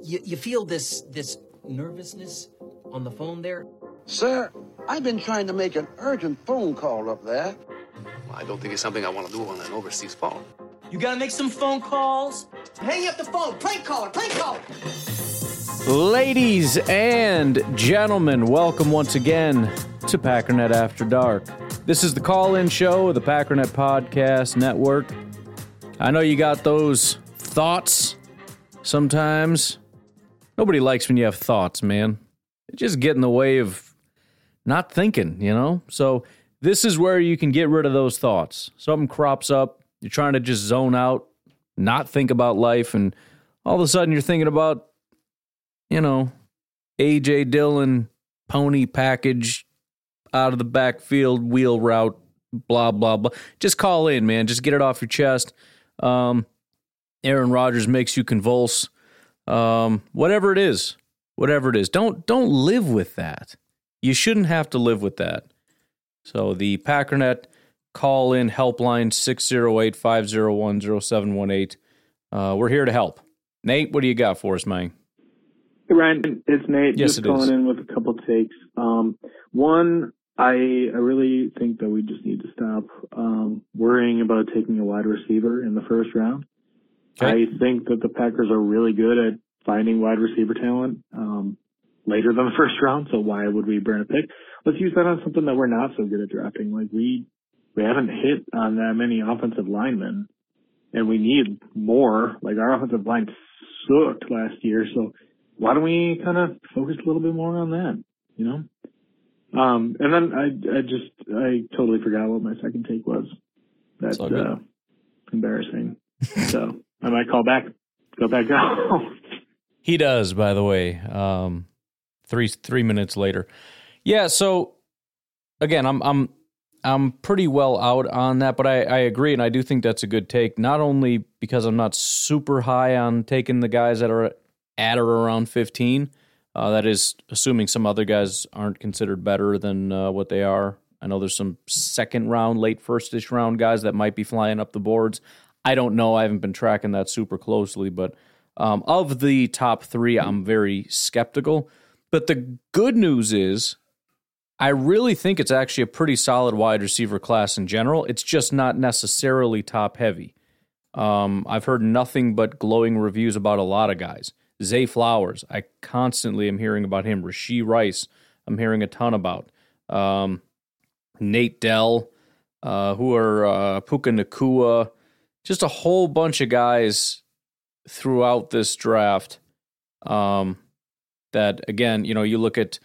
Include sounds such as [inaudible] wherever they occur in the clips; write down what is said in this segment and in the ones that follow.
You, you feel this this nervousness on the phone there? Sir, I've been trying to make an urgent phone call up there. I don't think it's something I want to do on an overseas phone. You gotta make some phone calls. Hang up the phone. Prank caller. Prank caller. Ladies and gentlemen, welcome once again to Packernet After Dark. This is the call in show of the Packernet Podcast Network. I know you got those thoughts sometimes. Nobody likes when you have thoughts, man. They just get in the way of not thinking, you know? So, this is where you can get rid of those thoughts. Something crops up, you're trying to just zone out, not think about life, and all of a sudden you're thinking about you know, AJ Dillon pony package out of the backfield wheel route, blah blah blah. Just call in, man. Just get it off your chest. Um, Aaron Rodgers makes you convulse. Um, whatever it is, whatever it is, don't don't live with that. You shouldn't have to live with that. So the Packernet call in helpline 608 501 0718. Uh, we're here to help. Nate, what do you got for us, man? Hey Ryan, it's Nate. Yes, just it calling is. in with a couple takes. Um, one, I I really think that we just need to stop um, worrying about taking a wide receiver in the first round. Okay. I think that the Packers are really good at finding wide receiver talent um, later than the [laughs] first round. So why would we burn a pick? Let's use that on something that we're not so good at drafting. Like we we haven't hit on that many offensive linemen, and we need more. Like our offensive line sucked last year, so why don't we kind of focus a little bit more on that? You know. Um, and then I I just I totally forgot what my second take was. That's uh, embarrassing. [laughs] so I might call back. Go back [laughs] out. He does, by the way. Um, three three minutes later. Yeah. So again, I'm I'm I'm pretty well out on that, but I, I agree, and I do think that's a good take. Not only because I'm not super high on taking the guys that are at or around 15. Uh, that is assuming some other guys aren't considered better than uh, what they are. I know there's some second round, late firstish round guys that might be flying up the boards. I don't know. I haven't been tracking that super closely, but um, of the top three, I'm very skeptical. But the good news is, I really think it's actually a pretty solid wide receiver class in general. It's just not necessarily top heavy. Um, I've heard nothing but glowing reviews about a lot of guys. Zay Flowers, I constantly am hearing about him. Rashee Rice, I'm hearing a ton about. Um, Nate Dell, uh, who are uh, Puka Nacua, just a whole bunch of guys throughout this draft. Um, that again, you know, you look at,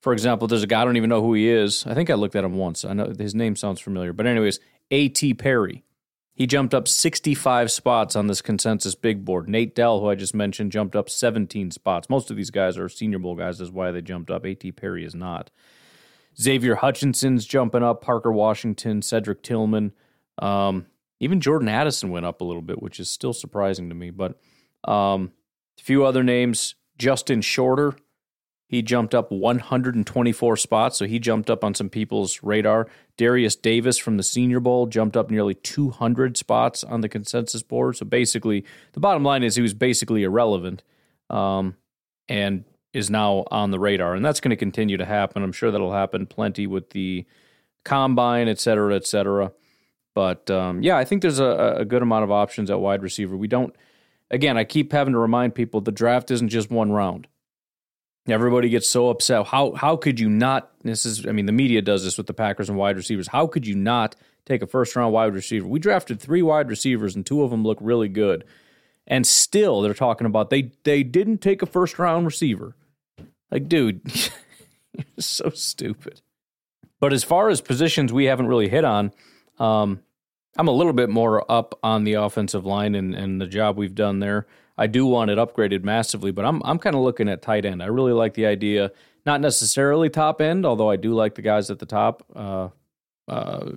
for example, there's a guy I don't even know who he is. I think I looked at him once. I know his name sounds familiar, but anyways, A.T. Perry. He jumped up 65 spots on this consensus big board. Nate Dell, who I just mentioned, jumped up 17 spots. Most of these guys are Senior Bowl guys. That's why they jumped up. A.T. Perry is not. Xavier Hutchinson's jumping up. Parker Washington, Cedric Tillman. Um, even Jordan Addison went up a little bit, which is still surprising to me. But um, a few other names. Justin Shorter, he jumped up 124 spots, so he jumped up on some people's radar. Darius Davis from the Senior Bowl jumped up nearly 200 spots on the consensus board. So basically, the bottom line is he was basically irrelevant um, and is now on the radar. And that's going to continue to happen. I'm sure that'll happen plenty with the combine, et cetera, et cetera. But um, yeah, I think there's a, a good amount of options at wide receiver. We don't, again, I keep having to remind people the draft isn't just one round. Everybody gets so upset. How how could you not? This is, I mean, the media does this with the Packers and wide receivers. How could you not take a first round wide receiver? We drafted three wide receivers, and two of them look really good. And still, they're talking about they they didn't take a first round receiver. Like, dude, [laughs] so stupid. But as far as positions we haven't really hit on, um, I'm a little bit more up on the offensive line and, and the job we've done there. I do want it upgraded massively, but I'm I'm kind of looking at tight end. I really like the idea, not necessarily top end, although I do like the guys at the top. Uh, uh,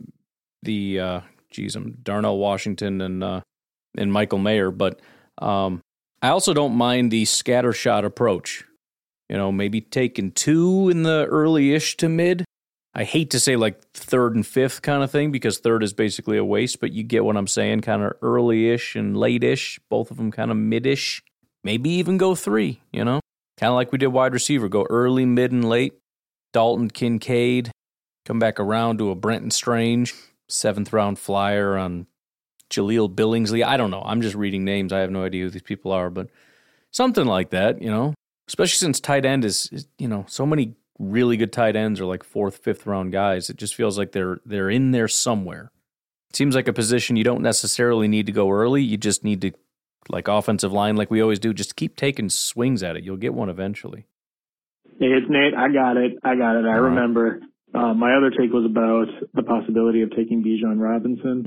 the uh, geez, I'm Darnell Washington and uh, and Michael Mayer, but um, I also don't mind the scatter shot approach. You know, maybe taking two in the early ish to mid. I hate to say like third and fifth kind of thing because third is basically a waste, but you get what I'm saying, kind of early ish and late ish, both of them kind of mid ish. Maybe even go three, you know? Kind of like we did wide receiver, go early, mid, and late. Dalton Kincaid, come back around to a Brenton Strange, seventh round flyer on Jahleel Billingsley. I don't know. I'm just reading names. I have no idea who these people are, but something like that, you know? Especially since tight end is, is you know, so many really good tight ends are like fourth, fifth round guys. It just feels like they're they're in there somewhere. It seems like a position you don't necessarily need to go early. You just need to like offensive line, like we always do, just keep taking swings at it. You'll get one eventually. Hey, it's Nate. I got it. I got it. I remember. Uh, my other take was about the possibility of taking Bijan Robinson.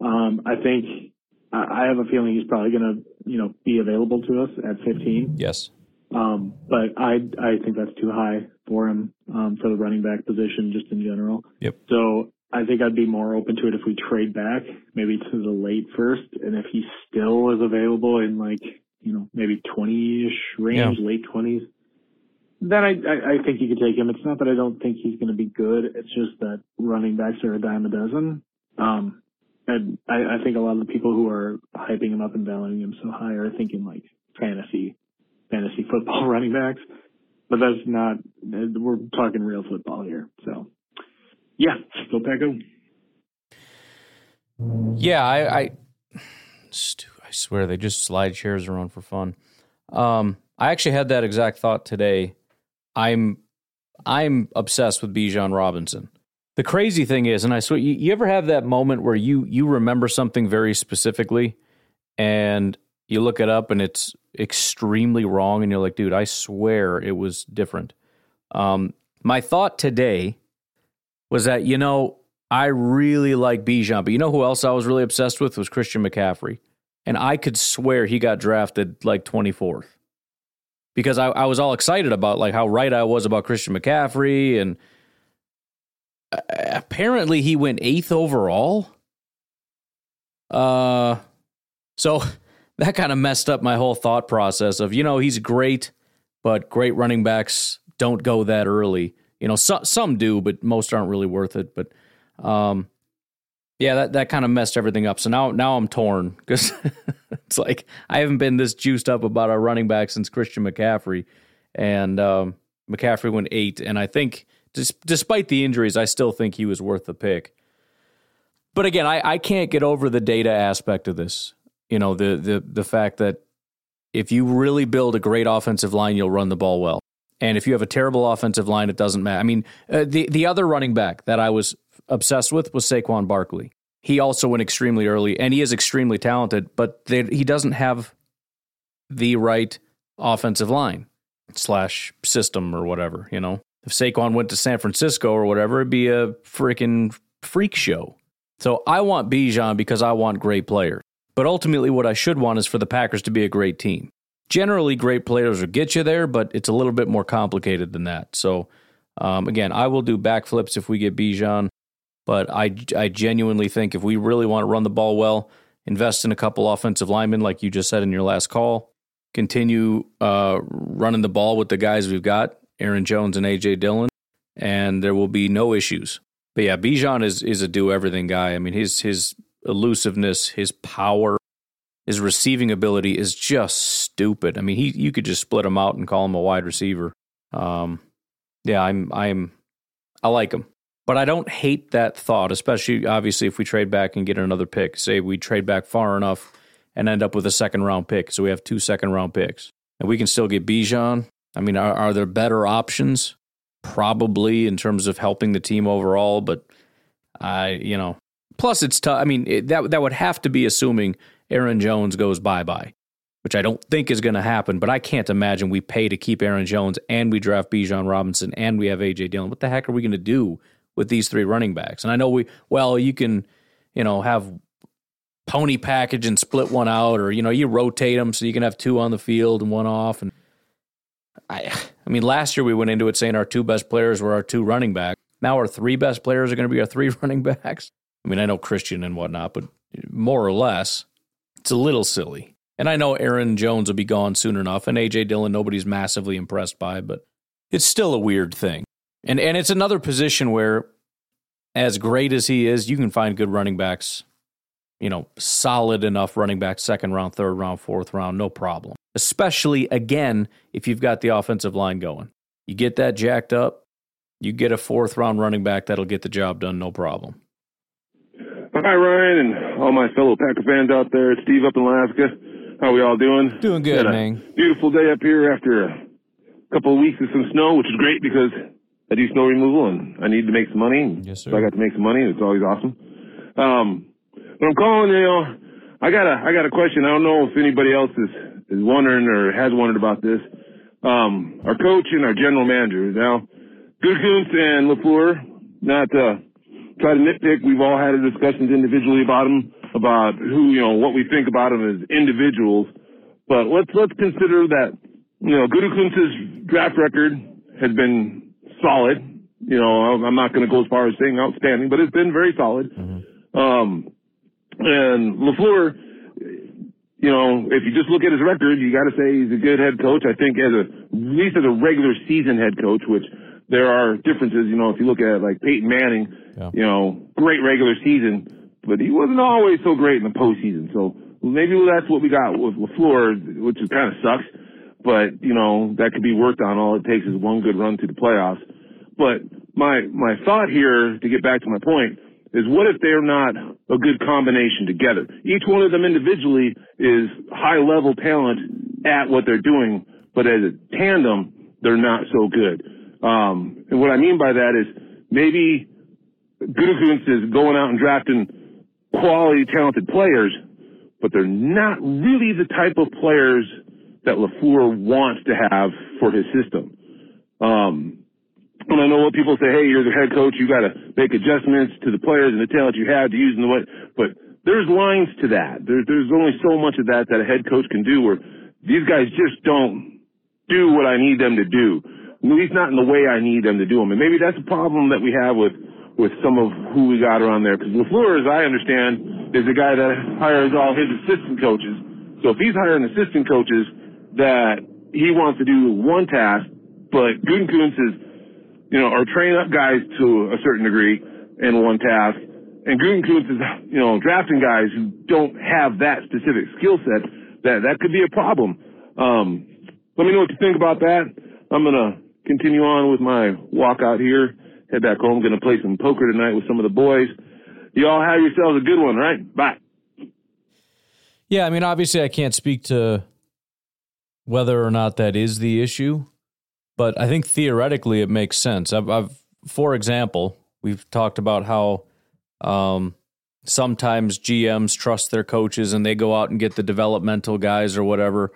Mm-hmm. Um, I think I have a feeling he's probably going to, you know, be available to us at 15. Yes. Um, but I I think that's too high for him um, for the running back position just in general. Yep. So I think I'd be more open to it if we trade back, maybe to the late first, and if he still is available in like you know maybe twenty ish range, Yeah. late twenties, then I, I I think you could take him. It's not that I don't think he's going to be good. It's just that running backs are a dime a dozen. Um, and I, I think a lot of the people who are hyping him up and valuing him so high are thinking like fantasy fantasy football [laughs] running backs, but that's not. We're talking real football here. So, yeah, go Paco. Yeah, I, I, I swear they just slide chairs around for fun. Um, I actually had that exact thought today. I'm, I'm obsessed with Bijan Robinson. The crazy thing is, and I swear, you, you ever have that moment where you you remember something very specifically, and you look it up and it's extremely wrong, and you're like, dude, I swear it was different. Um, my thought today was that you know I really like Bijan, but you know who else I was really obsessed with was Christian McCaffrey, and I could swear he got drafted like 24th because I, I was all excited about like how right I was about Christian McCaffrey, and uh, apparently he went eighth overall. Uh, so [laughs] that kind of messed up my whole thought process of you know he's great, but great running backs don't go that early. You know, some some do, but most aren't really worth it. But um, yeah, that that kind of messed everything up. So now now I'm torn [laughs] because it's like I haven't been this juiced up about our running back since Christian McCaffrey, and um, McCaffrey went eight, and I think dis- despite the injuries, I still think he was worth the pick. But again, I, I can't get over the data aspect of this. You know, the the the fact that if you really build a great offensive line, you'll run the ball well. And if you have a terrible offensive line, it doesn't matter. I mean, uh, the the other running back that I was obsessed with was Saquon Barkley. He also went extremely early, and he is extremely talented, but they, he doesn't have the right offensive line slash system or whatever. You know, if Saquon went to San Francisco or whatever, it'd be a freaking freak show. So I want Bijan because I want great players. But ultimately, what I should want is for the Packers to be a great team. Generally, great players will get you there, but it's a little bit more complicated than that. So, um, again, I will do backflips if we get Bijan, but I, I genuinely think if we really want to run the ball well, invest in a couple offensive linemen, like you just said in your last call, continue uh, running the ball with the guys we've got, Aaron Jones and AJ Dillon, and there will be no issues. But yeah, Bijan is is a do everything guy. I mean, his his elusiveness, his power, his receiving ability is just stupid. I mean, he you could just split him out and call him a wide receiver. Um, yeah, I'm I'm I like him, but I don't hate that thought. Especially obviously if we trade back and get another pick. Say we trade back far enough and end up with a second round pick, so we have two second round picks, and we can still get Bijan. I mean, are, are there better options? Probably in terms of helping the team overall, but I, you know, plus it's tough. I mean, it, that that would have to be assuming Aaron Jones goes bye bye. which I don't think is going to happen, but I can't imagine we pay to keep Aaron Jones and we draft Bijan Robinson and we have AJ Dillon. What the heck are we going to do with these three running backs? And I know we, well, you can, you know, have pony package and split one out, or you know, you rotate them so you can have two on the field and one off. And I, I mean, last year we went into it saying our two best players were our two running backs. Now our three best players are going to be our three [laughs] running backs. I mean, I know Christian and whatnot, but more or less, it's a little silly. And I know Aaron Jones will be gone soon enough, and AJ Dillon nobody's massively impressed by, but it's still a weird thing. And and it's another position where, as great as he is, you can find good running backs, you know, solid enough running backs, second round, third round, fourth round, no problem. Especially again, if you've got the offensive line going. You get that jacked up, you get a fourth round running back that'll get the job done, no problem. Hi, Ryan, and all my fellow Packer fans out there. It's Steve up in Alaska. How we all doing? Doing good, man. Beautiful day up here after a couple of weeks of some snow, which is great because I do snow removal and I need to make some money. Yes, sir. So I got to make some money. and It's always awesome. Um, but I'm calling, you know, I got a, I got a question. I don't know if anybody else is, is wondering or has wondered about this. Um, our coach and our general manager now, Gutekunst and LaFleur, not, uh, try to nitpick. We've all had discussions individually about them, about who, you know, what we think about them as individuals. But let's, let's consider that, you know, Gutekunst's draft record has been solid. You know, I'm not going to go as far as saying outstanding, but it's been very solid. Mm-hmm. Um, and LaFleur, you know, if you just look at his record, you got to say he's a good head coach. I think as a, at least as a regular season head coach, which there are differences. You know, if you look at like Peyton Manning, yeah. you know, great regular season, but he wasn't always so great in the postseason. So maybe that's what we got with LaFleur, which is kind of sucks. But you know, that could be worked on. All it takes is one good run to the playoffs. But my my thought here, to get back to my point, is what if they're not a good combination together? Each one of them individually is high level talent at what they're doing, but as a tandem, they're not so good. Um, and what I mean by that is maybe Gutekunst is going out and drafting quality, talented players, but they're not really the type of players that LaFleur wants to have for his system. Um, and I know what people say, hey, you're the head coach, you got to make adjustments to the players and the talent you have to use in the way, but there's lines to that. There, there's only so much of that that a head coach can do where these guys just don't do what I need them to do at least not in the way I need them to do them. And maybe that's a problem that we have with with some of who we got around there. Because LaFleur, as I understand, is the guy that hires all his assistant coaches. So if he's hiring assistant coaches that he wants to do one task, but Gutekunst is, you know, or train up guys to a certain degree in one task, and Gutekunst is, you know, drafting guys who don't have that specific skill set, that that could be a problem. Um, let me know what you think about that. I'm gonna continue on with my walk out here. Head back home. Going to play some poker tonight with some of the boys. You all have yourselves a good one, right? Bye. Yeah, I mean, obviously, I can't speak to whether or not that is the issue, but I think theoretically it makes sense. I've, I've for example, we've talked about how um, sometimes GMs trust their coaches and they go out and get the developmental guys or whatever.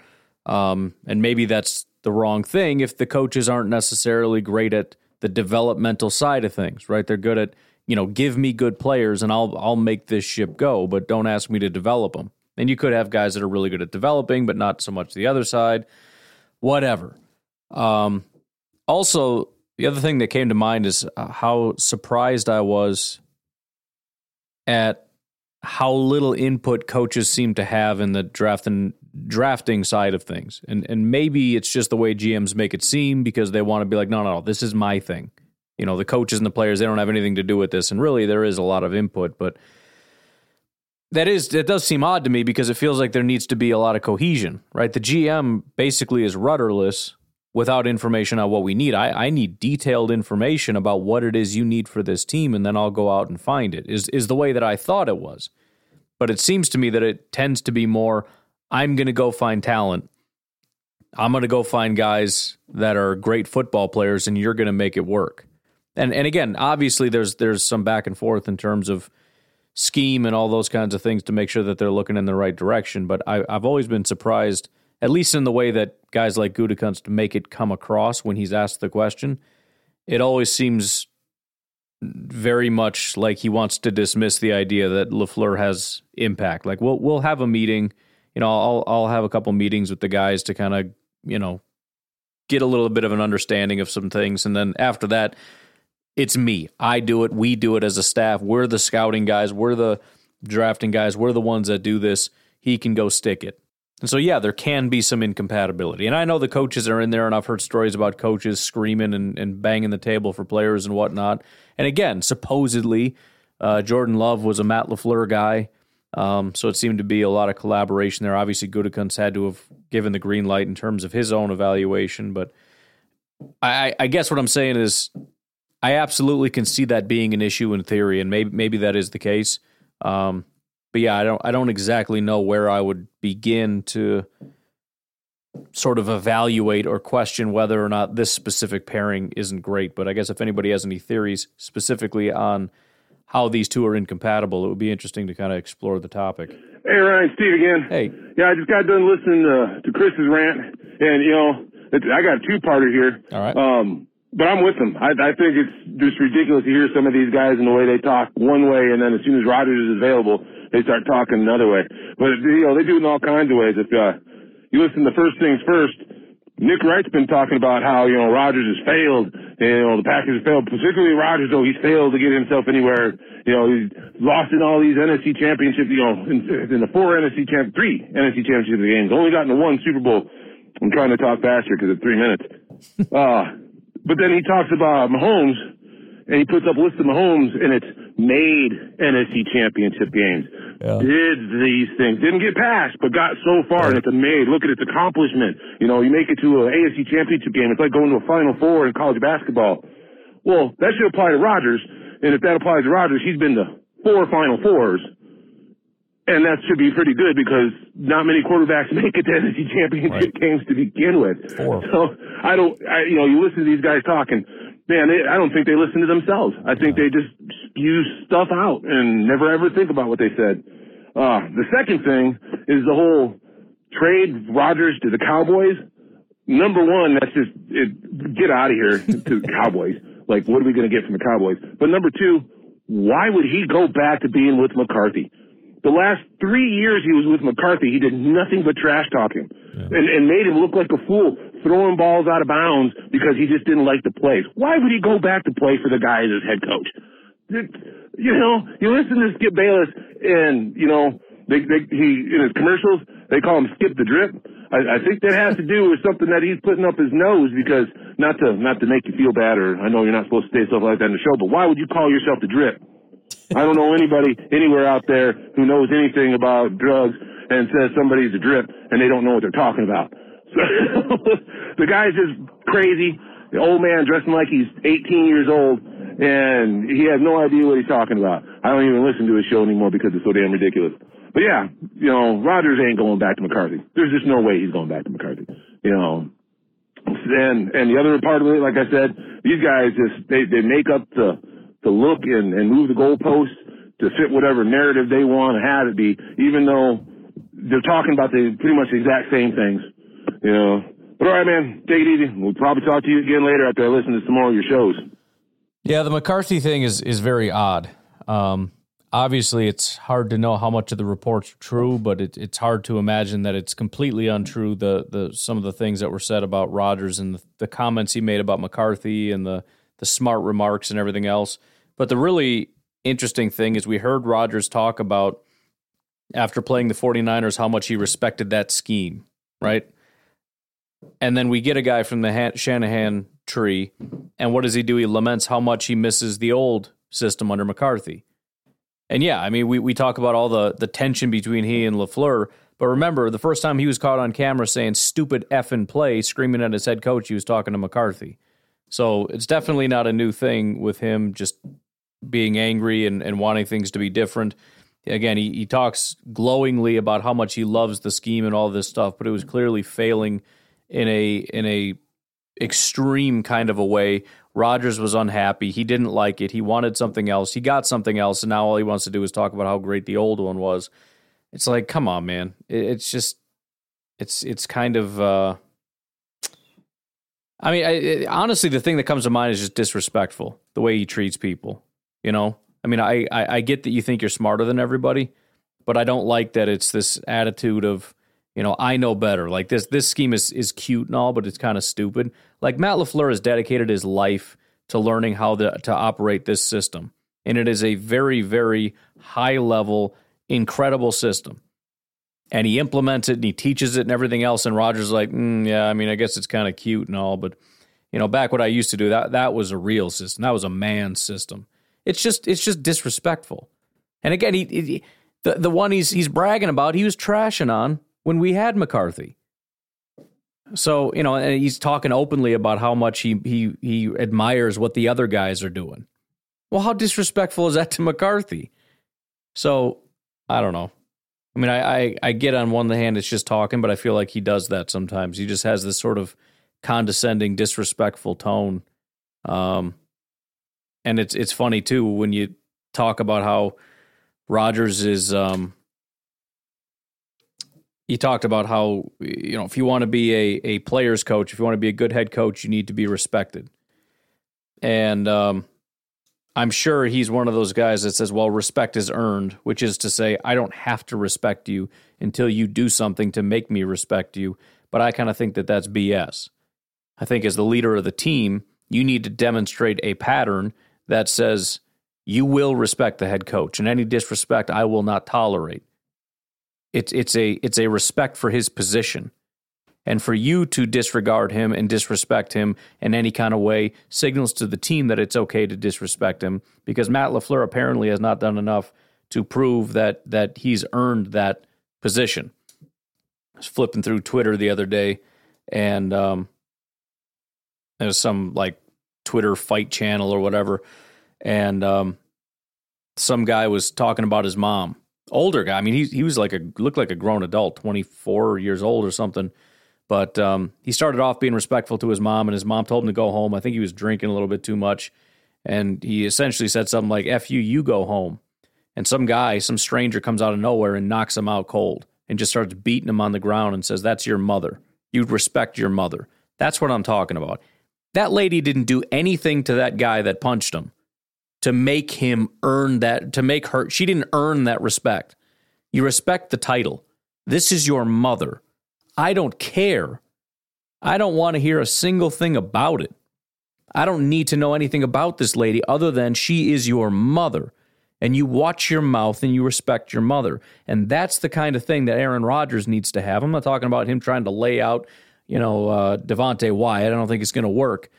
Um, and maybe that's the wrong thing if the coaches aren't necessarily great at the developmental side of things, right? They're good at, you know, give me good players and I'll I'll make this ship go, but don't ask me to develop them. And you could have guys that are really good at developing, but not so much the other side. Whatever. Um, also, the other thing that came to mind is uh, how surprised I was at how little input coaches seem to have in the draft and drafting side of things. And and maybe it's just the way GMs make it seem because they want to be like, no, no, no, this is my thing. You know, the coaches and the players, they don't have anything to do with this. And really there is a lot of input, but that is that does seem odd to me because it feels like there needs to be a lot of cohesion, right? The GM basically is rudderless without information on what we need. I, I need detailed information about what it is you need for this team, and then I'll go out and find it. Is is the way that I thought it was. But it seems to me that it tends to be more I'm going to go find talent. I'm going to go find guys that are great football players, and you're going to make it work. And and again, obviously, there's there's some back and forth in terms of scheme and all those kinds of things to make sure that they're looking in the right direction. But I, I've always been surprised at least in the way that guys like Gutekunst make it come across when he's asked the question, it always seems very much like he wants to dismiss the idea that LaFleur has impact. Like we'll we'll have a meeting, you know, I'll I'll have a couple meetings with the guys to kind of you know get a little bit of an understanding of some things, and then after that, it's me. I do it. We do it as a staff. We're the scouting guys. We're the drafting guys. We're the ones that do this. He can go stick it. And so, yeah, there can be some incompatibility. And I know the coaches are in there, and I've heard stories about coaches screaming and, and banging the table for players and whatnot. And again, supposedly, uh, Jordan Love was a Matt LaFleur guy. Um, so it seemed to be a lot of collaboration there. Obviously, Gutekunst had to have given the green light in terms of his own evaluation. But I, I guess what I'm saying is I absolutely can see that being an issue in theory, and maybe maybe that is the case. Um, but yeah, I don't I don't exactly know where I would begin to sort of evaluate or question whether or not this specific pairing isn't great. But I guess if anybody has any theories specifically on how these two are incompatible, it would be interesting to kind of explore the topic. Hey Ryan, Steve again. Hey. Yeah, I just got done listening to, to Chris's rant, and you know, I got a two-parter here. All right. Um, but I'm with them. I, I think it's just ridiculous to hear some of these guys and the way they talk one way, and then as soon as Rodgers is available, they start talking another way. But you know, they do it in all kinds of ways. If uh, you listen to first things first, Nick Wright's been talking about how you know Rodgers has failed. You know the Packers have failed, particularly Rodgers. Though he's failed to get himself anywhere. You know he's lost in all these NFC championship. You know in, in the four NFC champ, three NFC championship games. Only gotten to one Super Bowl. I'm trying to talk faster because it's three minutes. [laughs] uh, but then he talks about Mahomes, and he puts up lists of Mahomes, and it's made NFC championship games. Yeah. Did these things. Didn't get past, but got so far, and it's a made. Look at its accomplishment. You know, you make it to an AFC championship game. It's like going to a Final Four in college basketball. Well, that should apply to Rodgers, and if that applies to Rodgers, he's been to four Final Fours. And that should be pretty good because not many quarterbacks [laughs] make it to NFC championship Right. games to begin with. Four. So I don't, I, you know, you listen to these guys talking, man, they, I don't think they listen to themselves. I think they just spew stuff out and never ever think about what they said. Uh, the second thing is the whole trade Rodgers to the Cowboys. Number one, that's just it, get out of here [laughs] to the Cowboys. Like, what are we going to get from the Cowboys? But number two, why would he go back to being with McCarthy? The last three years he was with McCarthy, he did nothing but trash talk him and, and made him look like a fool, throwing balls out of bounds because he just didn't like the plays. Why would he go back to play for the guy as his head coach? You know, you listen to Skip Bayless, and you know they, they he in his commercials they call him Skip the Drip. I, I think that has to do with something that he's putting up his nose because not to not to make you feel bad, or I know you're not supposed to say stuff like that in the show, but why would you call yourself the Drip? I don't know anybody anywhere out there who knows anything about drugs and says somebody's a drip and they don't know what they're talking about. [laughs] The guy's just crazy. The old man dressing like he's 18 years old and he has no idea what he's talking about. I don't even listen to his show anymore because it's so damn ridiculous. But yeah, you know, Rodgers ain't going back to McCarthy. There's just no way he's going back to McCarthy. You know, and and the other part of it, like I said, these guys just they they make up the the look and and move the goalposts to fit whatever narrative they want to have it be, even though they're talking about the pretty much the exact same things. You know. But all right, man, take it easy. We'll probably talk to you again later after I listen to some more of your shows. Yeah, the McCarthy thing is is very odd. Um, obviously, it's hard to know how much of the reports are true, but it, it's hard to imagine that it's completely untrue. The the some of the things that were said about Rodgers and the, the comments he made about McCarthy and the the smart remarks and everything else. But the really interesting thing is we heard Rodgers talk about after playing the 49ers how much he respected that scheme, right? And then we get a guy from the Han- Shanahan tree, and what does he do? He laments how much he misses the old system under McCarthy. And yeah, I mean, we, we talk about all the, the tension between he and LaFleur, but remember, the first time he was caught on camera saying stupid effing play, screaming at his head coach, he was talking to McCarthy. So it's definitely not a new thing with him just being angry and, and wanting things to be different. Again, he, he talks glowingly about how much he loves the scheme and all this stuff, but it was clearly failing in a in a extreme kind of a way. Rodgers was unhappy. He didn't like it. He wanted something else. He got something else, and now all he wants to do is talk about how great the old one was. It's like, come on, man. It, it's just it's it's kind of. Uh, I mean, I, it, honestly, the thing that comes to mind is just disrespectful. The way he treats people. You know, I mean, I, I I get that you think you're smarter than everybody, but I don't like that it's this attitude of you know I know better. Like this this scheme is is cute and all, but it's kind of stupid. Like Matt LaFleur has dedicated his life to learning how to, to operate this system, and it is a very very high level, incredible system. And he implements it and he teaches it and everything else. And Rodgers like, mm, yeah, I mean, I guess it's kind of cute and all, but you know, back what I used to do, that that was a real system. That was a man system. It's just it's just disrespectful. And again, he, he the the one he's he's bragging about, he was trashing on when we had McCarthy. So you know, and he's talking openly about how much he he he admires what the other guys are doing. Well, how disrespectful is that to McCarthy? So I don't know. I mean, I, I, I get on one hand it's just talking, but I feel like he does that sometimes. He just has this sort of condescending, disrespectful tone. Um, and it's it's funny too when you talk about how Rodgers is um, he talked about how you know if you want to be a a player's coach, if you want to be a good head coach, you need to be respected. And um, I'm sure he's one of those guys that says, "Well, respect is earned," which is to say, I don't have to respect you until you do something to make me respect you. But I kind of think that that's BS. I think as the leader of the team, you need to demonstrate a pattern that says you will respect the head coach, and any disrespect I will not tolerate. It's it's a it's a respect for his position. And for you to disregard him and disrespect him in any kind of way signals to the team that it's okay to disrespect him because Matt LaFleur apparently has not done enough to prove that that he's earned that position. I was flipping through Twitter the other day and um, there's some like Twitter fight channel or whatever. And um, some guy was talking about his mom, older guy. I mean, he he was like a looked like a grown adult, 24 years old or something. But um, he started off being respectful to his mom, and his mom told him to go home. I think he was drinking a little bit too much, and he essentially said something like "F you, you go home." And some guy, some stranger, comes out of nowhere and knocks him out cold, and just starts beating him on the ground and says, "That's your mother. You respect your mother." That's what I'm talking about. That lady didn't do anything to that guy that punched him to make him earn that, to make her, she didn't earn that respect. You respect the title. This is your mother. I don't care. I don't want to hear a single thing about it. I don't need to know anything about this lady other than she is your mother. And you watch your mouth and you respect your mother. And that's the kind of thing that Aaron Rodgers needs to have. I'm not talking about him trying to lay out, you know, uh, Devonte Wyatt. I don't think it's going to work.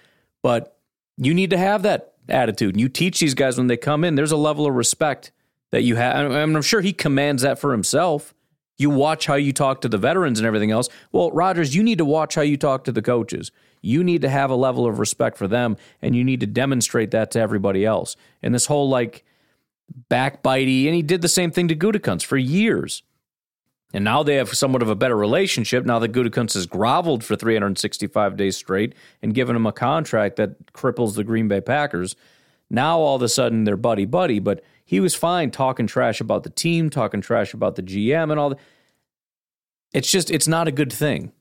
But you need to have that attitude. And you teach these guys when they come in, there's a level of respect that you have. I I'm sure he commands that for himself. You watch how you talk to the veterans and everything else. Well, Rodgers, you need to watch how you talk to the coaches. You need to have a level of respect for them, and you need to demonstrate that to everybody else. And this whole like backbitey, and he did the same thing to Gutekunst for years. And now they have somewhat of a better relationship. Now that Gutekunst has groveled for 365 days straight and given him a contract that cripples the Green Bay Packers. Now all of a sudden they're buddy buddy, but he was fine talking trash about the team, talking trash about the GM and all that. It's just, it's not a good thing.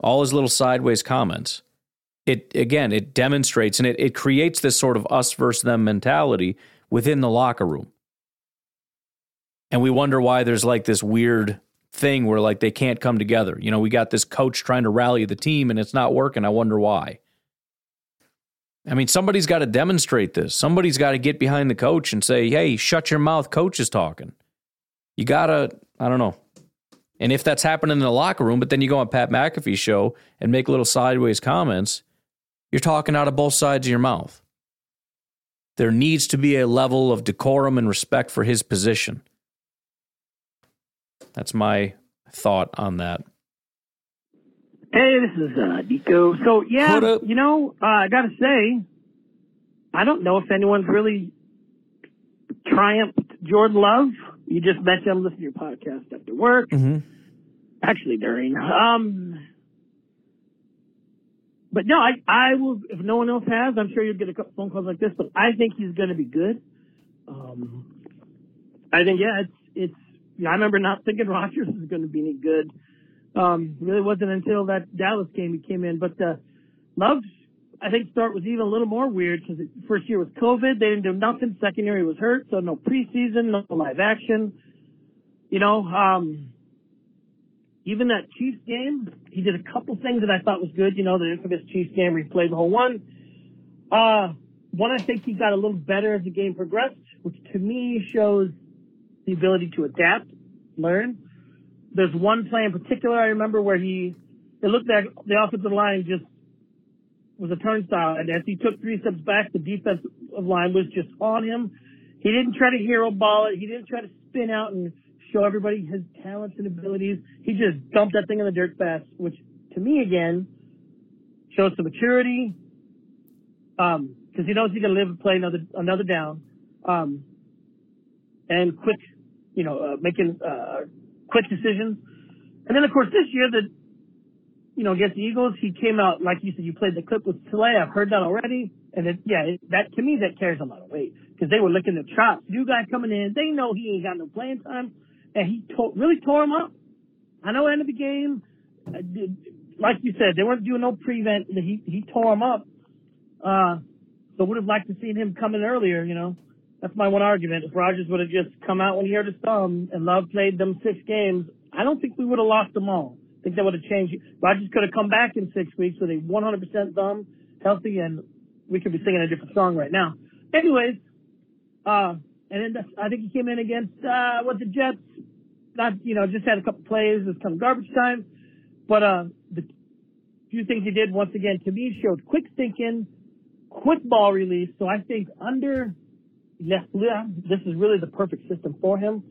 All his little sideways comments. It, again, it demonstrates and it, it creates this sort of us versus them mentality within the locker room. And we wonder why there's like this weird thing where like they can't come together. You know, we got this coach trying to rally the team and it's not working. I wonder why. I mean, somebody's got to demonstrate this. Somebody's got to get behind the coach and say, hey, shut your mouth. Coach is talking. You got to, I don't know. And if that's happening in the locker room, but then you go on Pat McAfee's show and make little sideways comments, you're talking out of both sides of your mouth. There needs to be a level of decorum and respect for his position. That's my thought on that. Hey, this is uh, Nico. So yeah, you know, uh, I gotta say, I don't know if anyone's really triumphed Jordan Love. You just mentioned I'm listening to your podcast after work. Mm-hmm. Actually, during. Um, but no, I I will. If no one else has, I'm sure you'll get a couple phone calls like this. But I think he's going to be good. Um, I think yeah, it's it's. Yeah, I remember not thinking [laughs] Rodgers was going to be any good Um, really wasn't until that Dallas game he came in. But uh, Love's, I think, start was even a little more weird because first year was COVID. They didn't do nothing. Second year he was hurt, so no preseason, no live action. You know, um, even that Chiefs game, he did a couple things that I thought was good. You know, the infamous Chiefs game where he played the whole one. Uh, one, I think he got a little better as the game progressed, which to me shows the ability to adapt, learn. There's one play in particular I remember where he, it looked like the offensive line just was a turnstile, and as he took three steps back, the defensive line was just on him. He didn't try to hero ball it. He didn't try to spin out and show everybody his talents and abilities. He just dumped that thing in the dirt fast, which to me again shows some maturity. Um, cause he knows he can live and play another, another down. Um, and quick, you know, uh, making, uh, quick decisions. And then of course this year the, you know, against the Eagles, he came out, like you said, you played the clip with Slay. I've heard that already. And it, yeah, it, that, to me, that carries a lot of weight because they were licking the chops. New guy coming in. They know he ain't got no playing time and he to- really tore him up. I know end of the game, uh, like you said, they weren't doing no prevent. He he tore him up. Uh, so would have liked to seen him coming earlier. You know, that's my one argument. If Rodgers would have just come out when he heard his thumb and Love played them six games, I don't think we would have lost them all. I think that would have changed. Rodgers could have come back in six weeks with a 100% thumb, healthy, and we could be singing a different song right now. Anyways, uh, and then I think he came in against uh, what the Jets. Not you know just had a couple plays. It's kind of garbage time, but uh, the few things he did once again to me showed quick thinking, quick ball release. So I think under this is really the perfect system for him.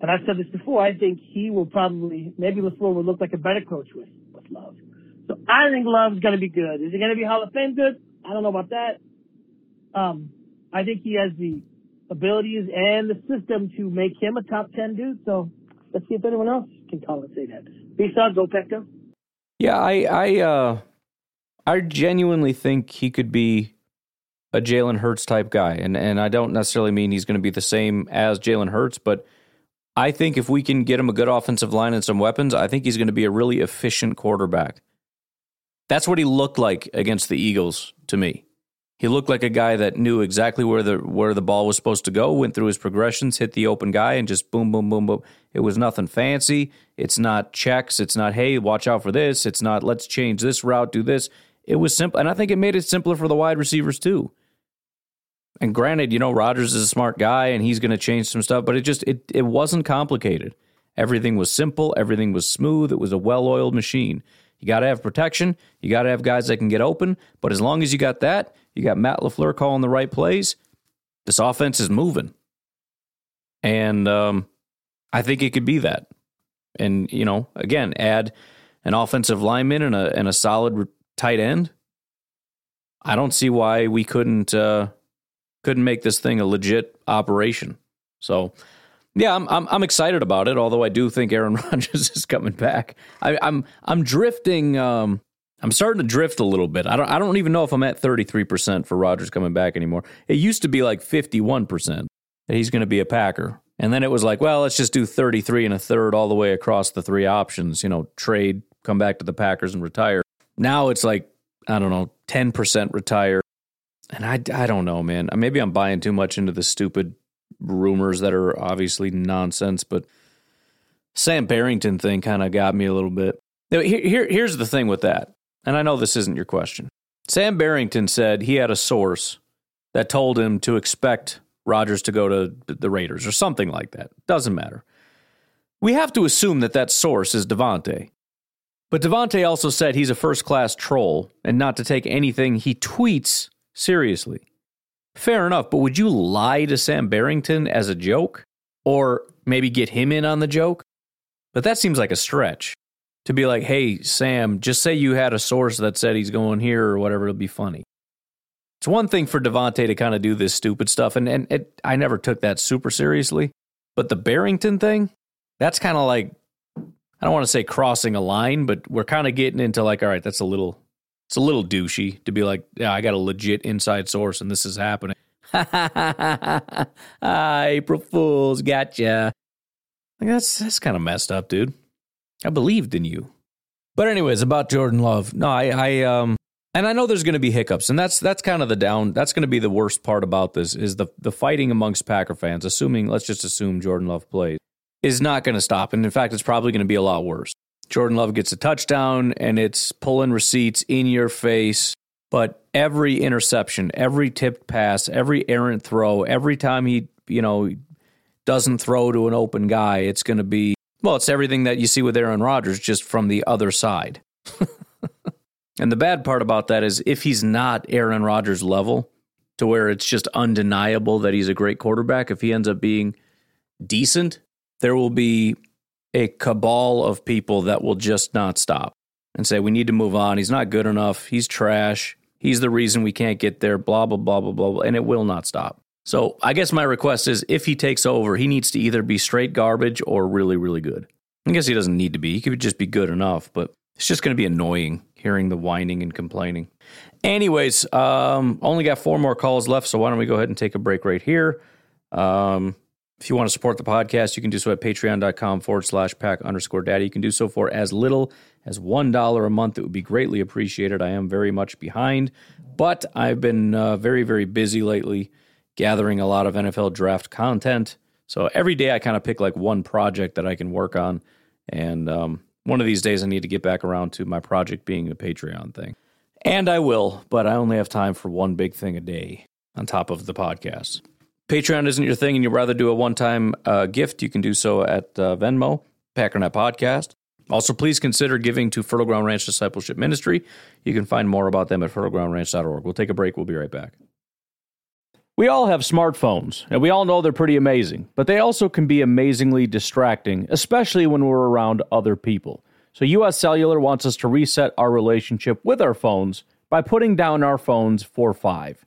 And I've said this before. I think he will probably maybe LaFleur will look like a better coach with with Love. So I think Love's going to be good. Is he going to be Hall of Fame good? I don't know about that. Um, I think he has the abilities and the system to make him a top 10 dude. So let's see if anyone else can say that. Out. Go Petco. Yeah, I, I, uh, I genuinely think he could be a Jalen Hurts type guy. And, and I don't necessarily mean he's going to be the same as Jalen Hurts, but I think if we can get him a good offensive line and some weapons, I think he's going to be a really efficient quarterback. That's what he looked like against the Eagles to me. He looked like a guy that knew exactly where the where the ball was supposed to go, went through his progressions, hit the open guy, and just boom, boom, boom, boom. It was nothing fancy. It's not checks. It's not, hey, watch out for this. It's not, let's change this route, do this. It was simple. And I think it made it simpler for the wide receivers too. And granted, you know, Rodgers is a smart guy and he's going to change some stuff, but it just, it, it wasn't complicated. Everything was simple. Everything was smooth. It was a well oiled machine. You got to have protection. You got to have guys that can get open. But as long as you got that, you got Matt LaFleur calling the right plays, this offense is moving. And um, I think it could be that. And, you know, again, add an offensive lineman and a, and a solid tight end. I don't see why we couldn't uh, couldn't make this thing a legit operation. So, yeah, I'm I'm, I'm excited about it. Although I do think Aaron [laughs] Rodgers is coming back. I, am I'm, I'm drifting. Um, I'm starting to drift a little bit. I don't I don't even know if I'm at 33 percent for Rodgers coming back anymore. It used to be like 51 percent that he's going to be a Packer, and then it was like, well, let's just do 33 and a third all the way across the three options. You know, trade, come back to the Packers and retire. Now it's like I don't know, 10 percent retire. And I, I don't know, man. Uh, maybe I'm buying too much into the stupid rumors that are obviously nonsense, but Sam Barrington thing kind of got me a little bit. Here, here, here's the thing with that, and I know this isn't your question. Sam Barrington said he had a source that told him to expect Rodgers to go to the Raiders or something like that. Doesn't matter. We have to assume that that source is Davante. But Davante also said he's a first class troll and not to take anything he tweets seriously. Fair enough, but would you lie to Sam Barrington as a joke? Or maybe get him in on the joke? But that seems like a stretch. To be like, hey, Sam, just say you had a source that said he's going here or whatever, it'll be funny. It's one thing for Davante to kind of do this stupid stuff, and, and it, I never took that super seriously. But the Barrington thing, that's kind of like, I don't want to say crossing a line, but we're kind of getting into like, all right, that's a little it's a little douchey to be like, yeah, I got a legit inside source and this is happening. [laughs] ah, April Fools, gotcha. Like that's that's kind of messed up, dude. I believed in you. But anyways, about Jordan Love. No, I, I um and I know there's going to be hiccups, and that's that's kind of the down. That's going to be the worst part about this is the the fighting amongst Packer fans. Assuming, let's just assume Jordan Love plays, is not going to stop, and in fact, it's probably going to be a lot worse. Jordan Love gets a touchdown, and it's pulling receipts in your face. But every interception, every tipped pass, every errant throw, every time he you know doesn't throw to an open guy, it's going to be well, it's everything that you see with Aaron Rodgers, just from the other side. [laughs] and the bad part about that is if he's not Aaron Rodgers level, to where it's just undeniable that he's a great quarterback, if he ends up being decent, there will be a cabal of people that will just not stop and say, we need to move on. He's not good enough. He's trash. He's the reason we can't get there, blah, blah, blah, blah, blah. And it will not stop. So I guess my request is if he takes over, he needs to either be straight garbage or really, really good. I guess he doesn't need to be. He could just be good enough, but it's just going to be annoying hearing the whining and complaining. Anyways, um, only got four more calls left, so why don't we go ahead and take a break right here? Um, if you want to support the podcast, you can do so at patreon.com forward slash pack underscore daddy. You can do so for as little as $1 a month. It would be greatly appreciated. I am very much behind, but I've been uh, very, very busy lately gathering a lot of NFL draft content. So every day I kind of pick like one project that I can work on. And um, one of these days I need to get back around to my project being a Patreon thing. And I will, but I only have time for one big thing a day on top of the podcast. Patreon isn't your thing and you'd rather do a one time uh, gift, you can do so at uh, Venmo, Packernet Podcast. Also, please consider giving to Fertile Ground Ranch Discipleship Ministry. You can find more about them at fertilegroundranch.org. We'll take a break. We'll be right back. We all have smartphones, and we all know they're pretty amazing, but they also can be amazingly distracting, especially when we're around other people. So, US Cellular wants us to reset our relationship with our phones by putting down our phones for five.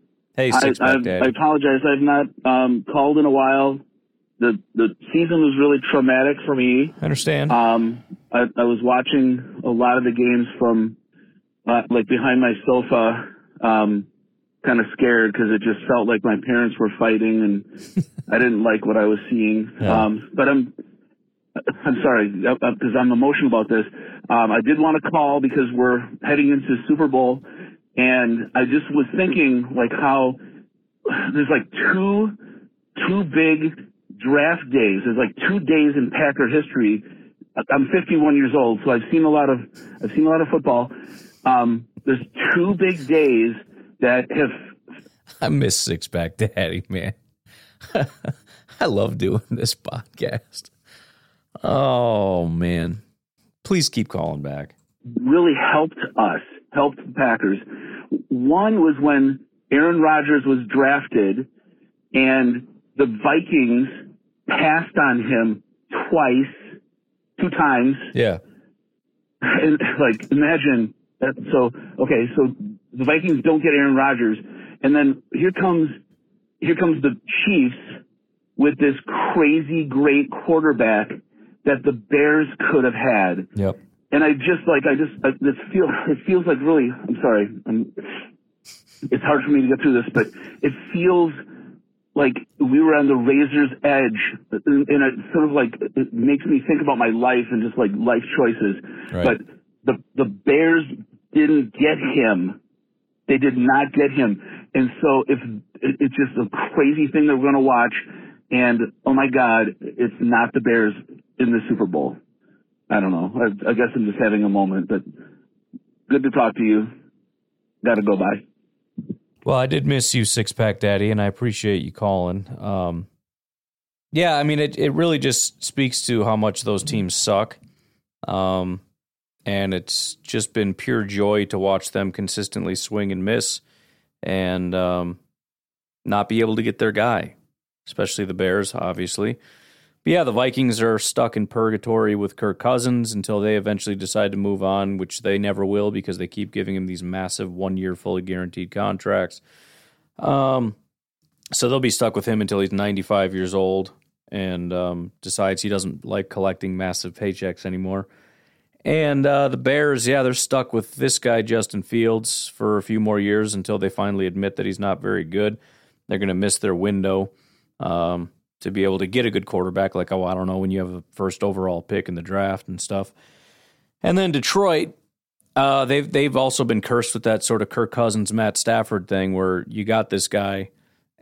Hey, Six Pack I, I apologize. I've not um, called in a while. The the season was really traumatic for me. I understand. Um, I, I was watching a lot of the games from uh, like behind my sofa, um, kind of scared because it just felt like my parents were fighting, and [laughs] I didn't like what I was seeing. Yeah. Um, but I'm I'm sorry because I'm emotional about this. Um, I did want to call because we're heading into Super Bowl, and I just was thinking like how there's like two two big draft days. There's like two days in Packer history. I'm 51 years old, so I've seen a lot of I've seen a lot of football. Um, there's two big days that have. I miss Six Pack Daddy, man. [laughs] I love doing this podcast. Oh man, please keep calling back. Really helped us, helped the Packers. One was when Aaron Rodgers was drafted, and the Vikings passed on him twice, two times. Yeah. And like, imagine that. So, okay, so the Vikings don't get Aaron Rodgers, and then here comes, here comes the Chiefs with this crazy great quarterback that the Bears could have had. Yep. And I just like I just I, this feel [laughs] it feels like really I'm sorry I'm, it's hard for me to get through this but it feels like we were on the razor's edge, and it sort of like it makes me think about my life and just like life choices. Right. But the the Bears didn't get him. They did not get him, and so if it's just a crazy thing that we're going to watch, and oh my God, it's not the Bears in the Super Bowl. I don't know. I, I guess I'm just having a moment, but good to talk to you. Got to go Bye. Well, I did miss you, Six Pack Daddy, and I appreciate you calling. Um, yeah, I mean, it, it really just speaks to how much those teams suck. Um, and it's just been pure joy to watch them consistently swing and miss and um, not be able to get their guy, especially the Bears, obviously. But yeah, the Vikings are stuck in purgatory with Kirk Cousins until they eventually decide to move on, which they never will because they keep giving him these massive one year fully guaranteed contracts. Um, so they'll be stuck with him until he's 95 years old and um, decides he doesn't like collecting massive paychecks anymore. And uh, the Bears, yeah, they're stuck with this guy, Justin Fields, for a few more years until they finally admit that he's not very good. They're going to miss their window. Um, to be able to get a good quarterback. Like, oh, I don't know, when you have a first overall pick in the draft and stuff. And then Detroit, uh, they've they've also been cursed with that sort of Kirk Cousins, Matt Stafford thing, where you got this guy,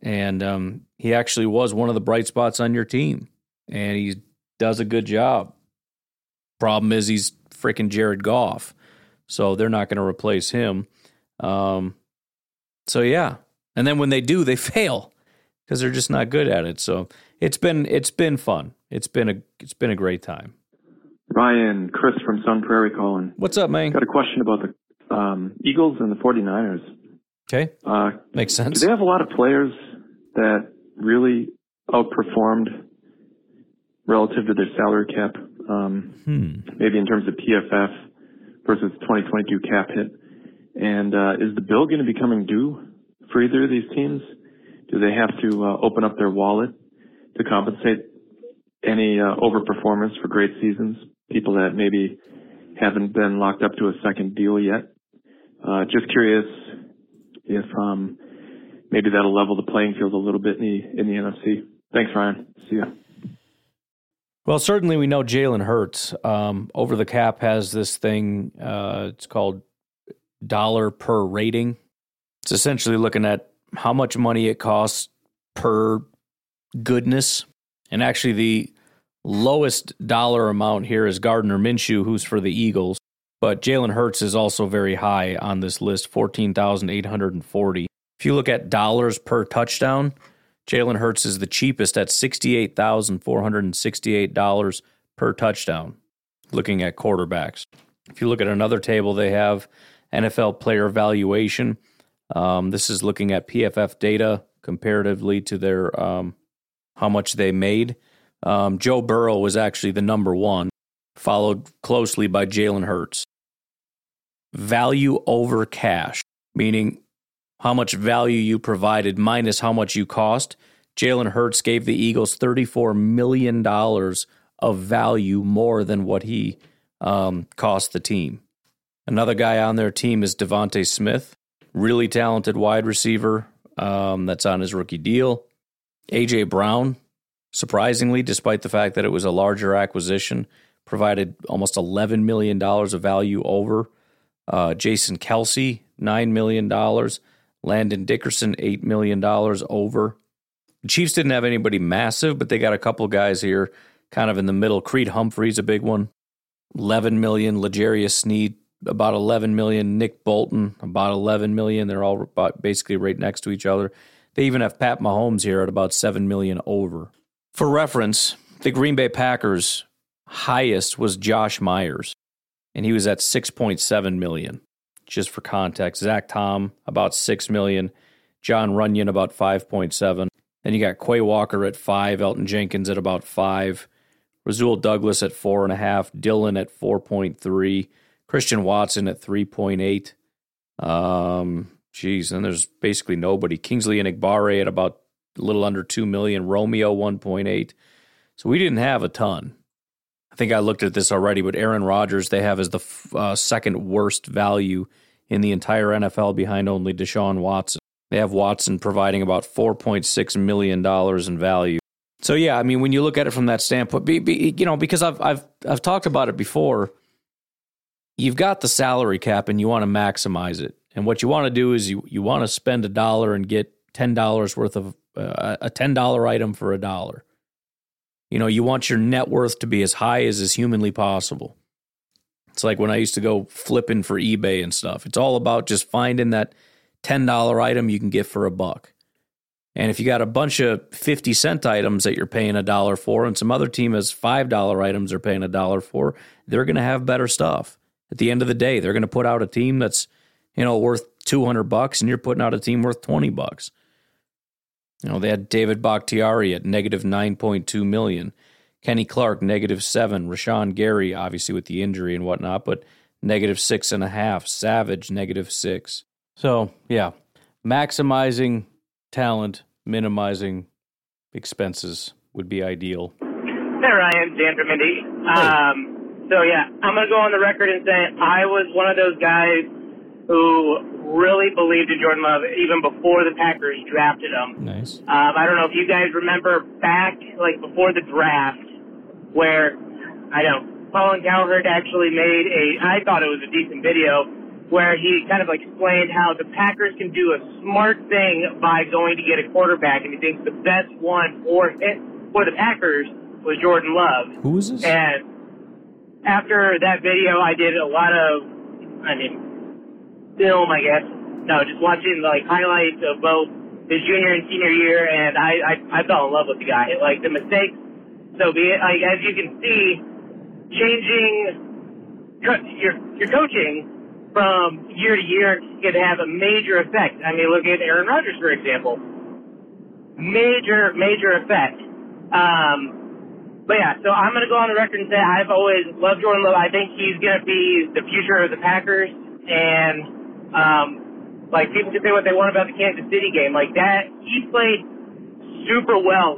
and um, he actually was one of the bright spots on your team, and he does a good job. Problem is, he's freaking Jared Goff, so they're not going to replace him. Um, so yeah, and then when they do, they [laughs] fail because they're just not good at it. So it's been it's been fun. It's been a it's been a great time. Ryan, Chris from Sun Prairie calling. What's up, man? Got a question about the um, Eagles and the 49ers. Okay. Uh, Makes sense. Do they have a lot of players that really outperformed relative to their salary cap? Um, hmm. Maybe in terms of PFF versus 2022 cap hit. And uh, is the bill going to be coming due for either of these teams? Do they have to uh, open up their wallet to compensate any uh, overperformance for great seasons? People that maybe haven't been locked up to a second deal yet. Uh, just curious if um, maybe that'll level the playing field a little bit in the in the NFC. Thanks, Ryan. See ya. Well, certainly we know Jalen Hurts um, over the cap has this thing. Uh, it's called dollar per rating. It's essentially looking at how much money it costs per goodness. And actually, the lowest dollar amount here is Gardner Minshew, who's for the Eagles. But Jalen Hurts is also very high on this list, 14,840. If you look at dollars per touchdown, Jalen Hurts is the cheapest at $68,468 per touchdown, looking at quarterbacks. If you look at another table, they have NFL player valuation. Um, this is looking at PFF data comparatively to their um, how much they made. Um, Joe Burrow was actually the number one, followed closely by Jalen Hurts. Value over cash, meaning how much value you provided minus how much you cost. Jalen Hurts gave the Eagles $34 million of value more than what he um, cost the team. Another guy on their team is DeVonta Smith really talented wide receiver um, that's on his rookie deal. AJ Brown, surprisingly, despite the fact that it was a larger acquisition, provided almost $11 million of value over. Uh, Jason Kelce, $9 million. Landon Dickerson, $8 million over. The Chiefs didn't have anybody massive, but they got a couple guys here kind of in the middle. Creed Humphrey's a big one. 11 million. L'Jarius Sneed, about 11 million. Nick Bolton, about 11 million. They're all basically right next to each other. They even have Pat Mahomes here at about 7 million over. For reference, the Green Bay Packers highest was Josh Myers, and he was at 6.7 million. Just for context, Zach Tom about 6 million, Jon Runyan about 5.7. Then you got Quay Walker at 5, Elgton Jenkins at about 5, Rasul Douglas at 4.5, Dillon at 4.3, Christian Watson at 3.8. Um, geez, and there's basically nobody. Kingsley Enagbare at about a little under 2 million. Romeo 1.8. So we didn't have a ton. I think I looked at this already, but Aaron Rodgers they have as the uh, second worst value in the entire NFL behind only Deshaun Watson. They have Watson providing about $4.6 million in value. So yeah, I mean, when you look at it from that standpoint, be, be, you know, because I've I've I've talked about it before. You've got the salary cap, and you want to maximize it. And what you want to do is you you want to spend a dollar and get ten dollars worth of uh, a ten dollar item for a dollar. You know, you want your net worth to be as high as is humanly possible. It's like when I used to go flipping for eBay and stuff. It's all about just finding that $10 item you can get for a buck. And if you got a bunch of 50 cent items that you're paying a dollar for, and some other team has $5 items they're paying a dollar for, they're going to have better stuff. At the end of the day, they're going to put out a team that's, you know, worth 200 bucks and you're putting out a team worth 20 bucks. You know, they had David Bakhtiari at negative 9.2 million, Kenny Clark, negative seven, Rashan Gary, obviously with the injury and whatnot, but negative six and a half, Savage, negative six. So, yeah, maximizing talent, minimizing expenses would be ideal. Hey, Ryan, Dan from Indy. Um, so, yeah, I'm going to go on the record and say I was one of those guys who really believed in Jordan Love even before the Packers drafted him. Nice. Um, I don't know if you guys remember back, like, before the draft, where, I don't Colin Cowherd actually made a, I thought it was a decent video where he kind of explained how the Packers can do a smart thing by going to get a quarterback, and he thinks the best one for it, for the Packers was Jordan Love. Who is this? And after that video, I did a lot of, I mean, film, I guess. No, just watching like highlights of both his junior and senior year, and I I, I fell in love with the guy. Like the mistakes, so be it. Like as you can see, changing your your coaching from year to year can have a major effect. I mean, look at Aaron Rodgers, for example. Major, major effect. Um, but yeah, so I'm to go on the record and say I've always loved Jordan Love. I think he's to be the future of the Packers. And, um, like, people can say what they want about the Kansas City game. Like, that, he played super well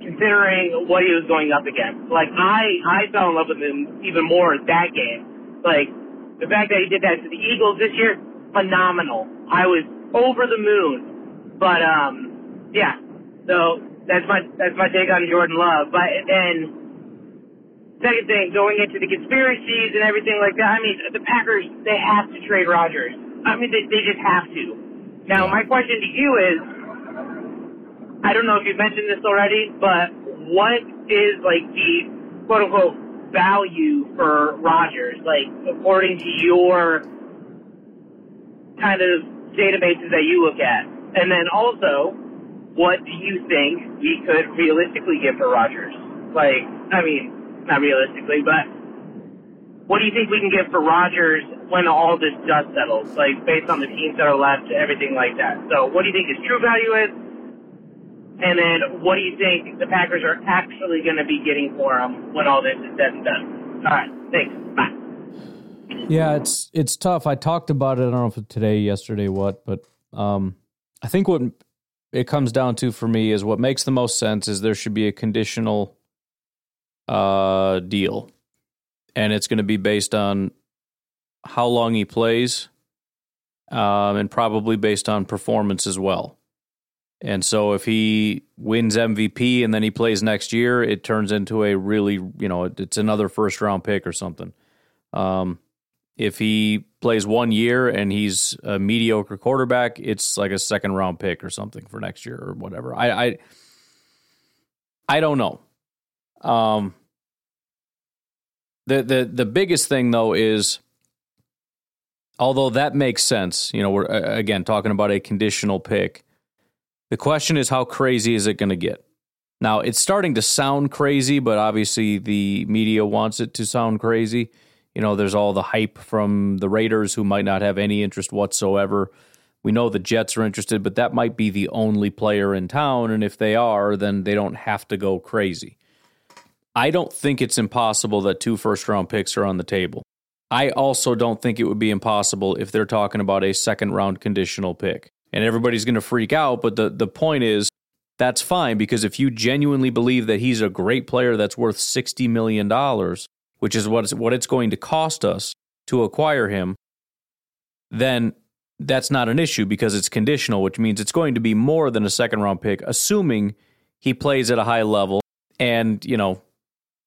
considering what he was going up against. Like, I, I fell in love with him even more that game. Like, the fact that he did that to the Eagles this year, phenomenal. I was over the moon. But um, yeah. So that's my that's my take on Jordan Love. But then second thing, going into the conspiracies and everything like that. I mean, the Packers they have to trade Rodgers. I mean, they they just have to. Now, my question to you is, I don't know if you've mentioned this already, but what is like the quote unquote value for Rodgers, like according to your kind of databases that you look at? And then also, what do you think we could realistically get for Rodgers? Like, I mean, not realistically, but what do you think we can get for Rodgers when all this dust settles? Like, based on the teams that are left, everything like that. So, what do you think his true value is? And then what do you think the Packers are actually going to be getting for him when all this is said and done? All right, thanks. Bye. Yeah, it's it's tough. I talked about it. I don't know if today, yesterday, what, but um, I think what it comes down to for me is what makes the most sense is there should be a conditional uh, deal, and it's going to be based on how long he plays, um, and probably based on performance as well. And so if he wins MVP and then he plays next year, it turns into a really, you know, it's another first round pick or something. Um, if he plays one year and he's a mediocre quarterback, it's like a second round pick or something for next year or whatever. I I, I don't know. Um, the the the biggest thing though is although that makes sense, you know, we're again talking about a conditional pick the question is, how crazy is it going to get? Now, it's starting to sound crazy, but obviously the media wants it to sound crazy. You know, there's all the hype from the Raiders who might not have any interest whatsoever. We know the Jets are interested, but that might be the only player in town. And if they are, then they don't have to go crazy. I don't think it's impossible that two first round picks are on the table. I also don't think it would be impossible if they're talking about a second round conditional pick and everybody's going to freak out. But the, the point is, that's fine because if you genuinely believe that he's a great player that's worth $60 million, which is what it's, what it's going to cost us to acquire him, then that's not an issue because it's conditional, which means it's going to be more than a second round pick, assuming he plays at a high level and, you know,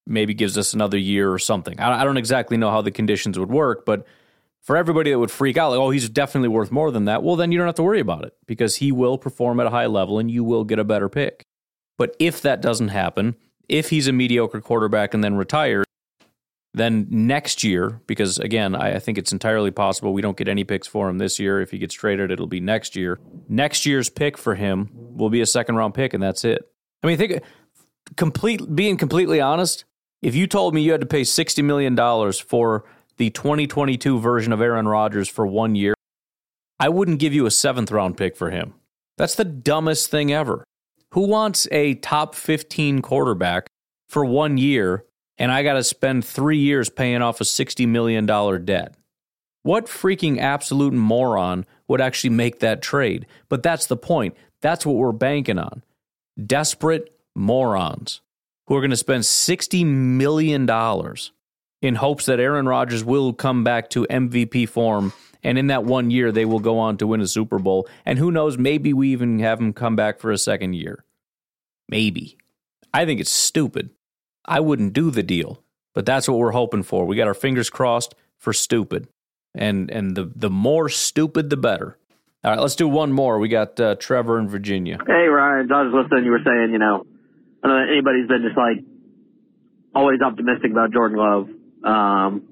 maybe gives us another year or something. I, don't exactly know how the conditions would work, but for everybody that would freak out, like, oh, he's definitely worth more than that, well, then you don't have to worry about it because he will perform at a high level and you will get a better pick. But if that doesn't happen, if he's a mediocre quarterback and then retires, then next year, because again, I, I, think it's entirely possible we don't get any picks for him this year. If he gets traded, it'll be next year. Next year's pick for him will be a second round pick, and that's it. I mean, think complete being completely honest. If you told me you had to pay sixty million dollars for the 2022 version of Aaron Rodgers for one year, I wouldn't give you a seventh round pick for him. That's the dumbest thing ever. Who wants a top 15 quarterback for one year and I got to spend three years paying off a $60 million debt. What freaking absolute moron would actually make that trade? But that's the point. That's what we're banking on. Desperate morons who are going to spend $60 million in hopes that Aaron Rodgers will come back to MVP form. And in that one year, they will go on to win a Super Bowl. And who knows, maybe we even have him come back for a second year. Maybe. I think it's stupid. I wouldn't do the deal. But that's what we're hoping for. We got our fingers crossed for stupid. And and the the more stupid the better. All right, let's do one more. We got uh, Trevor in Virginia. Hey Ryan, I was listening. You were saying, you know, I don't know anybody's been just like always optimistic about Jordan Love. Um,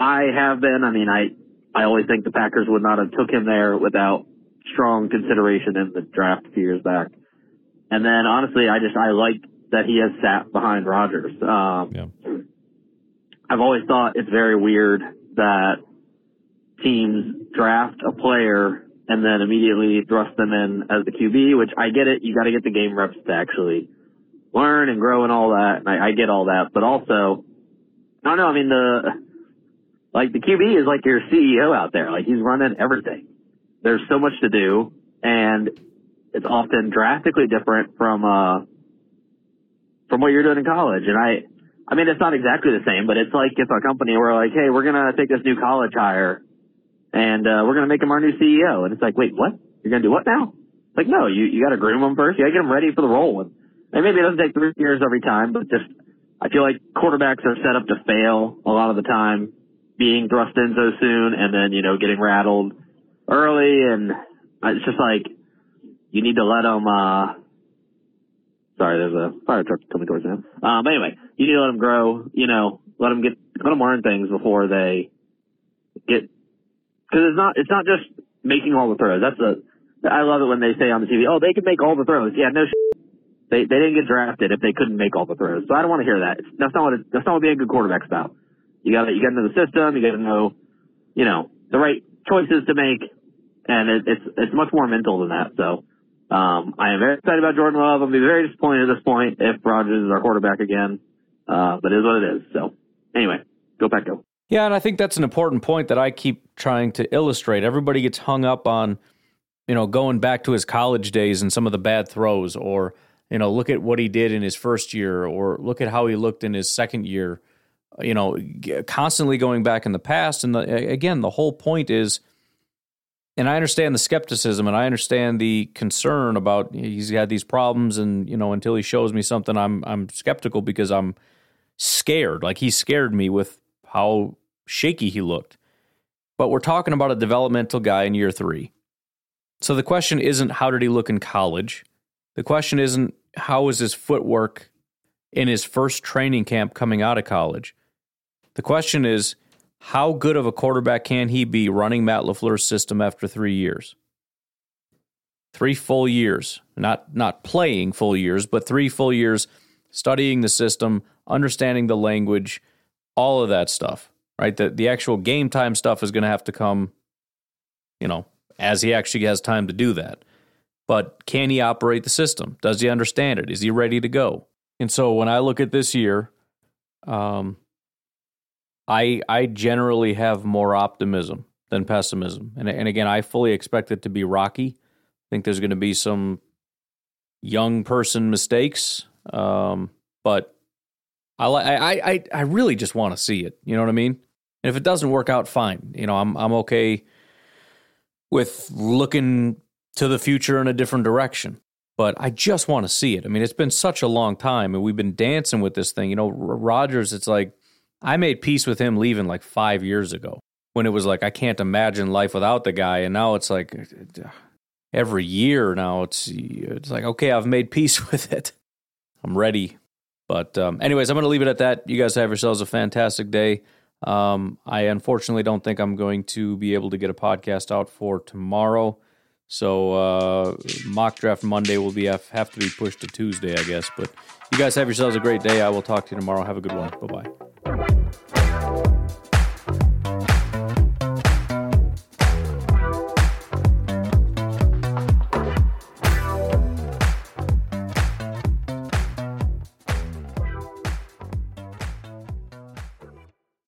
I have been. I mean, I I always think the Packers would not have took him there without strong consideration in the draft a few years back. And then honestly, I just I like that he has sat behind Rodgers. Um, yeah. I've always thought it's very weird that teams draft a player and then immediately thrust them in as the QB, which I get it. You got to get the game reps to actually learn and grow and all that. And I, I get all that, but also, I don't know. I mean, the, like the QB is like your CEO out there. Like he's running everything. There's so much to do and it's often drastically different from, uh, from what you're doing in college. And I, I mean, it's not exactly the same, but it's like if a company were like, hey, we're to take this new college hire and uh, we're to make him our new CEO. And it's like, wait, what? You're to do what now? It's like, no, you, you got to groom him first. You got to get him ready for the role. And, and maybe it doesn't take three years every time, but just, I feel like quarterbacks are set up to fail a lot of the time being thrust in so soon and then, you know, getting rattled early. And it's just like, you need to let them, uh, Sorry, there's a fire truck coming towards him. Um, anyway, you need to let them grow. You know, let them get, let them learn things before they get. Because it's not, it's not just making all the throws. That's the. I love it when they say on the TV, "Oh, they can make all the throws." Yeah, no. Sh- they they didn't get drafted if they couldn't make all the throws. So I don't want to hear that. That's not what it, that's not what being a good quarterback's about. You got you got to know the system. You got to know, you know, the right choices to make, and it, it's it's much more mental than that. So um, I am very excited about Jordan Love. I'm be very disappointed at this point if Rodgers is our quarterback again. Uh, but it is what it is. So anyway, go back go. Yeah, and I think that's an important point that I keep trying to illustrate. Everybody gets hung up on, you know, going back to his college days and some of the bad throws, or you know, look at what he did in his first year, or look at how he looked in his second year. You know, constantly going back in the past, and the, again, the whole point is and I understand the skepticism and I understand the concern about he's had these problems and you know until he shows me something I'm I'm skeptical because I'm scared like he scared me with how shaky he looked. But we're talking about a developmental guy in year 3. So the question isn't how did he look in college? The question isn't how was his footwork in his first training camp coming out of college? The question is how good of a quarterback can he be running Matt LaFleur's system after three years? Three full years, not not playing full years, but three full years studying the system, understanding the language, all of that stuff. Right? The the actual game time stuff is going to have to come, you know, as he actually has time to do that. But can he operate the system? Does he understand it? Is he ready to go? And so when I look at this year, um, I I generally have more optimism than pessimism, and and again, I fully expect it to be rocky. I think there's going to be some young person mistakes, um, but I I I I really just want to see it. You know what I mean? And if it doesn't work out, fine. You know, I'm I'm okay with looking to the future in a different direction. But I just want to see it. I mean, it's been such a long time, and we've been dancing with this thing. You know, Rodgers. It's like I made peace with him leaving like five years ago when it was like I can't imagine life without the guy, and now it's like [sighs] every year now it's it's like okay, I've made peace [laughs] with it. I'm ready. But um, anyways, I'm going to leave it at that. You guys have yourselves a fantastic day. Um, I unfortunately don't think I'm going to be able to get a podcast out for tomorrow. So uh, mock draft Monday will be have, have to be pushed to Tuesday, I guess. But you guys have yourselves a great day. I will talk to you tomorrow. Have a good one. Bye bye.